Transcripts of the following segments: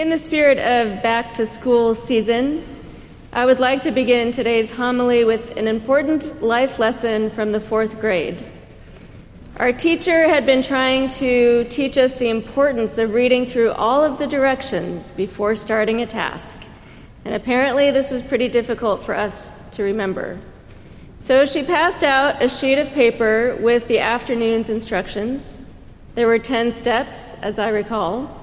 In the spirit of back to school season, I would like to begin today's homily with an important life lesson from the fourth grade. Our teacher had been trying to teach us the importance of reading through all of the directions before starting a task, and apparently this was pretty difficult for us to remember. So she passed out a sheet of paper with the afternoon's instructions. There were 10 steps, as I recall.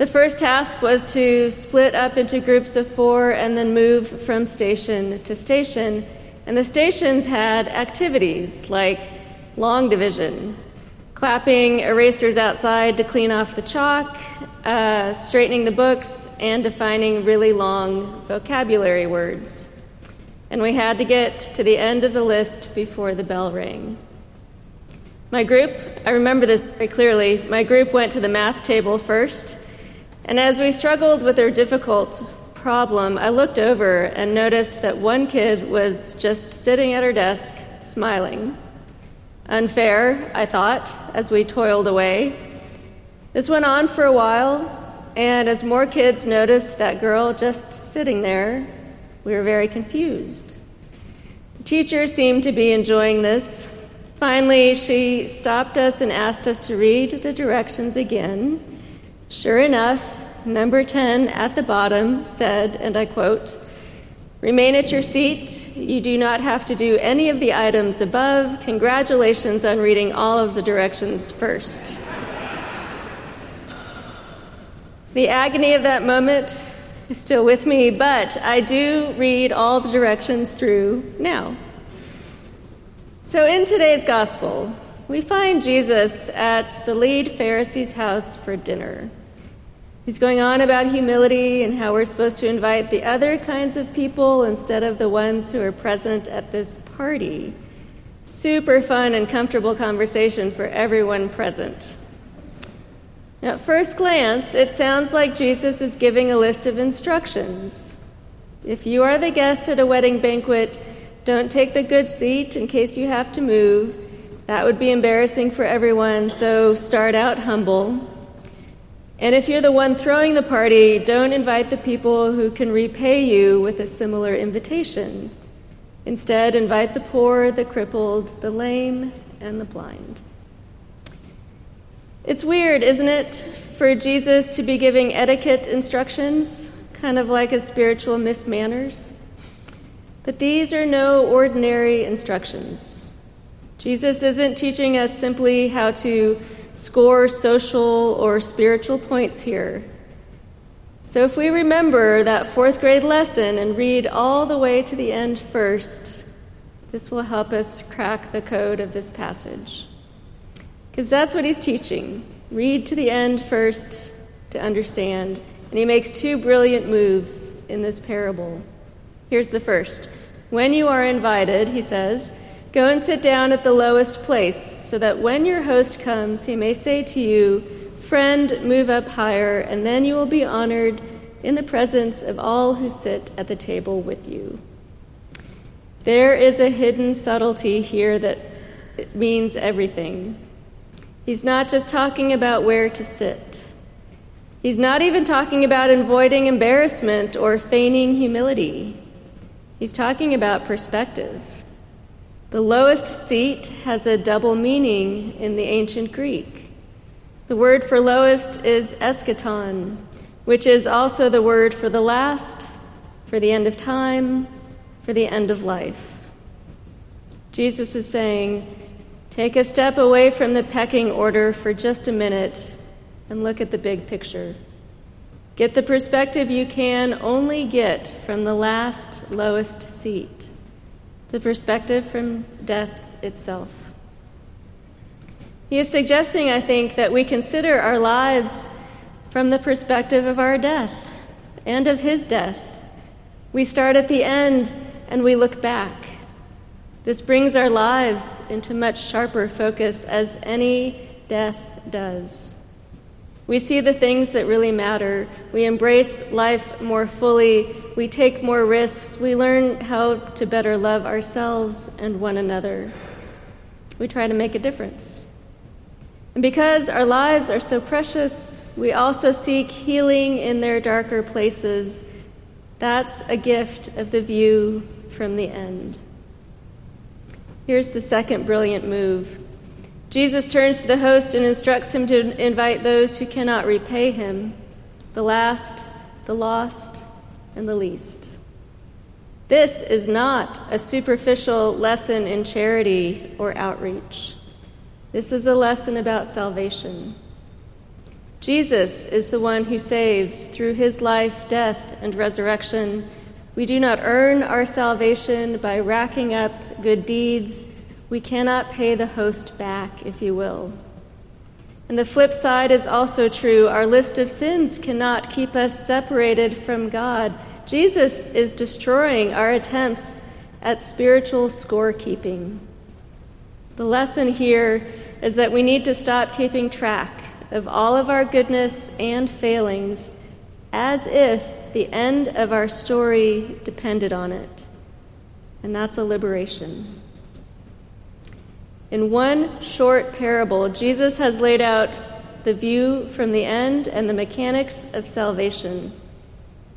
The first task was to split up into groups of four and then move from station to station. And the stations had activities like long division, clapping erasers outside to clean off the chalk, uh, straightening the books, and defining really long vocabulary words. And we had to get to the end of the list before the bell rang. My group, I remember this very clearly, my group went to the math table first and as we struggled with our difficult problem, I looked over and noticed that one kid was just sitting at her desk, smiling. Unfair, I thought, as we toiled away. This went on for a while, and as more kids noticed that girl just sitting there, we were very confused. The teacher seemed to be enjoying this. Finally, she stopped us and asked us to read the directions again. Sure enough, number 10 at the bottom said, and I quote, Remain at your seat. You do not have to do any of the items above. Congratulations on reading all of the directions first. the agony of that moment is still with me, but I do read all the directions through now. So, in today's gospel, we find Jesus at the lead Pharisee's house for dinner. He's going on about humility and how we're supposed to invite the other kinds of people instead of the ones who are present at this party. Super fun and comfortable conversation for everyone present. Now, at first glance, it sounds like Jesus is giving a list of instructions. If you are the guest at a wedding banquet, don't take the good seat in case you have to move. That would be embarrassing for everyone, so start out humble. And if you're the one throwing the party, don't invite the people who can repay you with a similar invitation. Instead, invite the poor, the crippled, the lame, and the blind. It's weird, isn't it, for Jesus to be giving etiquette instructions, kind of like a spiritual miss manners? But these are no ordinary instructions. Jesus isn't teaching us simply how to score social or spiritual points here. So if we remember that fourth grade lesson and read all the way to the end first, this will help us crack the code of this passage. Because that's what he's teaching. Read to the end first to understand. And he makes two brilliant moves in this parable. Here's the first. When you are invited, he says, Go and sit down at the lowest place, so that when your host comes, he may say to you, Friend, move up higher, and then you will be honored in the presence of all who sit at the table with you. There is a hidden subtlety here that means everything. He's not just talking about where to sit. He's not even talking about avoiding embarrassment or feigning humility. He's talking about perspective. The lowest seat has a double meaning in the ancient Greek. The word for lowest is eschaton, which is also the word for the last, for the end of time, for the end of life. Jesus is saying, Take a step away from the pecking order for just a minute and look at the big picture. Get the perspective you can only get from the last, lowest seat the perspective from death itself. He is suggesting, I think, that we consider our lives from the perspective of our death and of his death. We start at the end and we look back. This brings our lives into much sharper focus as any death does. We see the things that really matter. We embrace life more fully. We take more risks. We learn how to better love ourselves and one another. We try to make a difference. And because our lives are so precious, we also seek healing in their darker places. That's a gift of the view from the end. Here's the second brilliant move. Jesus turns to the host and instructs him to invite those who cannot repay him the last, the lost, the least. This is not a superficial lesson in charity or outreach. This is a lesson about salvation. Jesus is the one who saves through his life, death, and resurrection. We do not earn our salvation by racking up good deeds. We cannot pay the host back, if you will. And the flip side is also true. Our list of sins cannot keep us separated from God. Jesus is destroying our attempts at spiritual scorekeeping. The lesson here is that we need to stop keeping track of all of our goodness and failings as if the end of our story depended on it. And that's a liberation. In one short parable, Jesus has laid out the view from the end and the mechanics of salvation.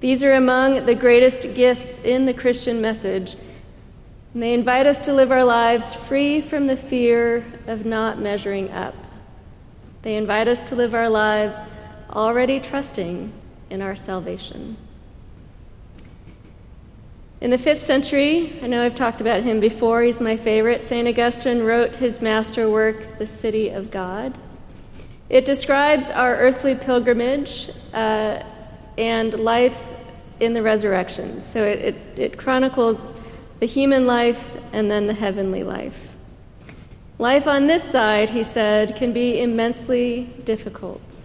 These are among the greatest gifts in the Christian message and they invite us to live our lives free from the fear of not measuring up. They invite us to live our lives already trusting in our salvation. In the fifth century, I know I've talked about him before, he's my favorite. St. Augustine wrote his masterwork, The City of God. It describes our earthly pilgrimage uh, and life in the resurrection. So it, it, it chronicles the human life and then the heavenly life. Life on this side, he said, can be immensely difficult.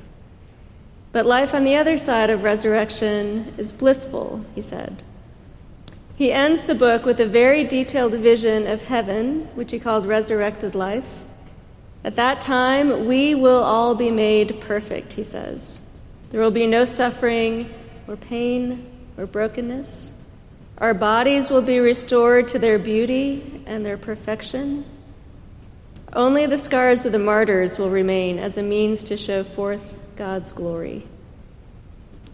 But life on the other side of resurrection is blissful, he said. He ends the book with a very detailed vision of heaven, which he called resurrected life. At that time, we will all be made perfect, he says. There will be no suffering or pain or brokenness. Our bodies will be restored to their beauty and their perfection. Only the scars of the martyrs will remain as a means to show forth God's glory.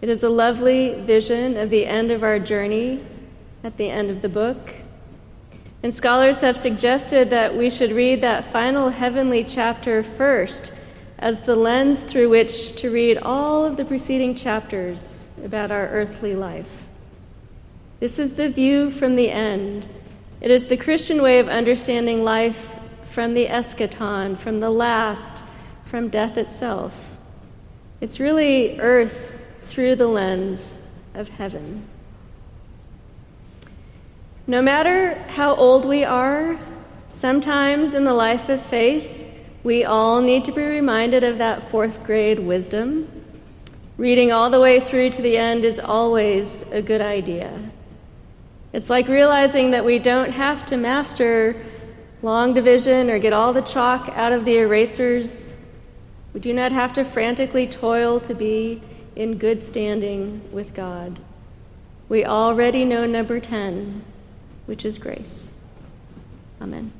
It is a lovely vision of the end of our journey at the end of the book. And scholars have suggested that we should read that final heavenly chapter first as the lens through which to read all of the preceding chapters about our earthly life. This is the view from the end. It is the Christian way of understanding life from the eschaton, from the last, from death itself. It's really earth through the lens of heaven. No matter how old we are, sometimes in the life of faith, we all need to be reminded of that fourth grade wisdom. Reading all the way through to the end is always a good idea. It's like realizing that we don't have to master long division or get all the chalk out of the erasers. We do not have to frantically toil to be in good standing with God. We already know number 10, which is grace. Amen.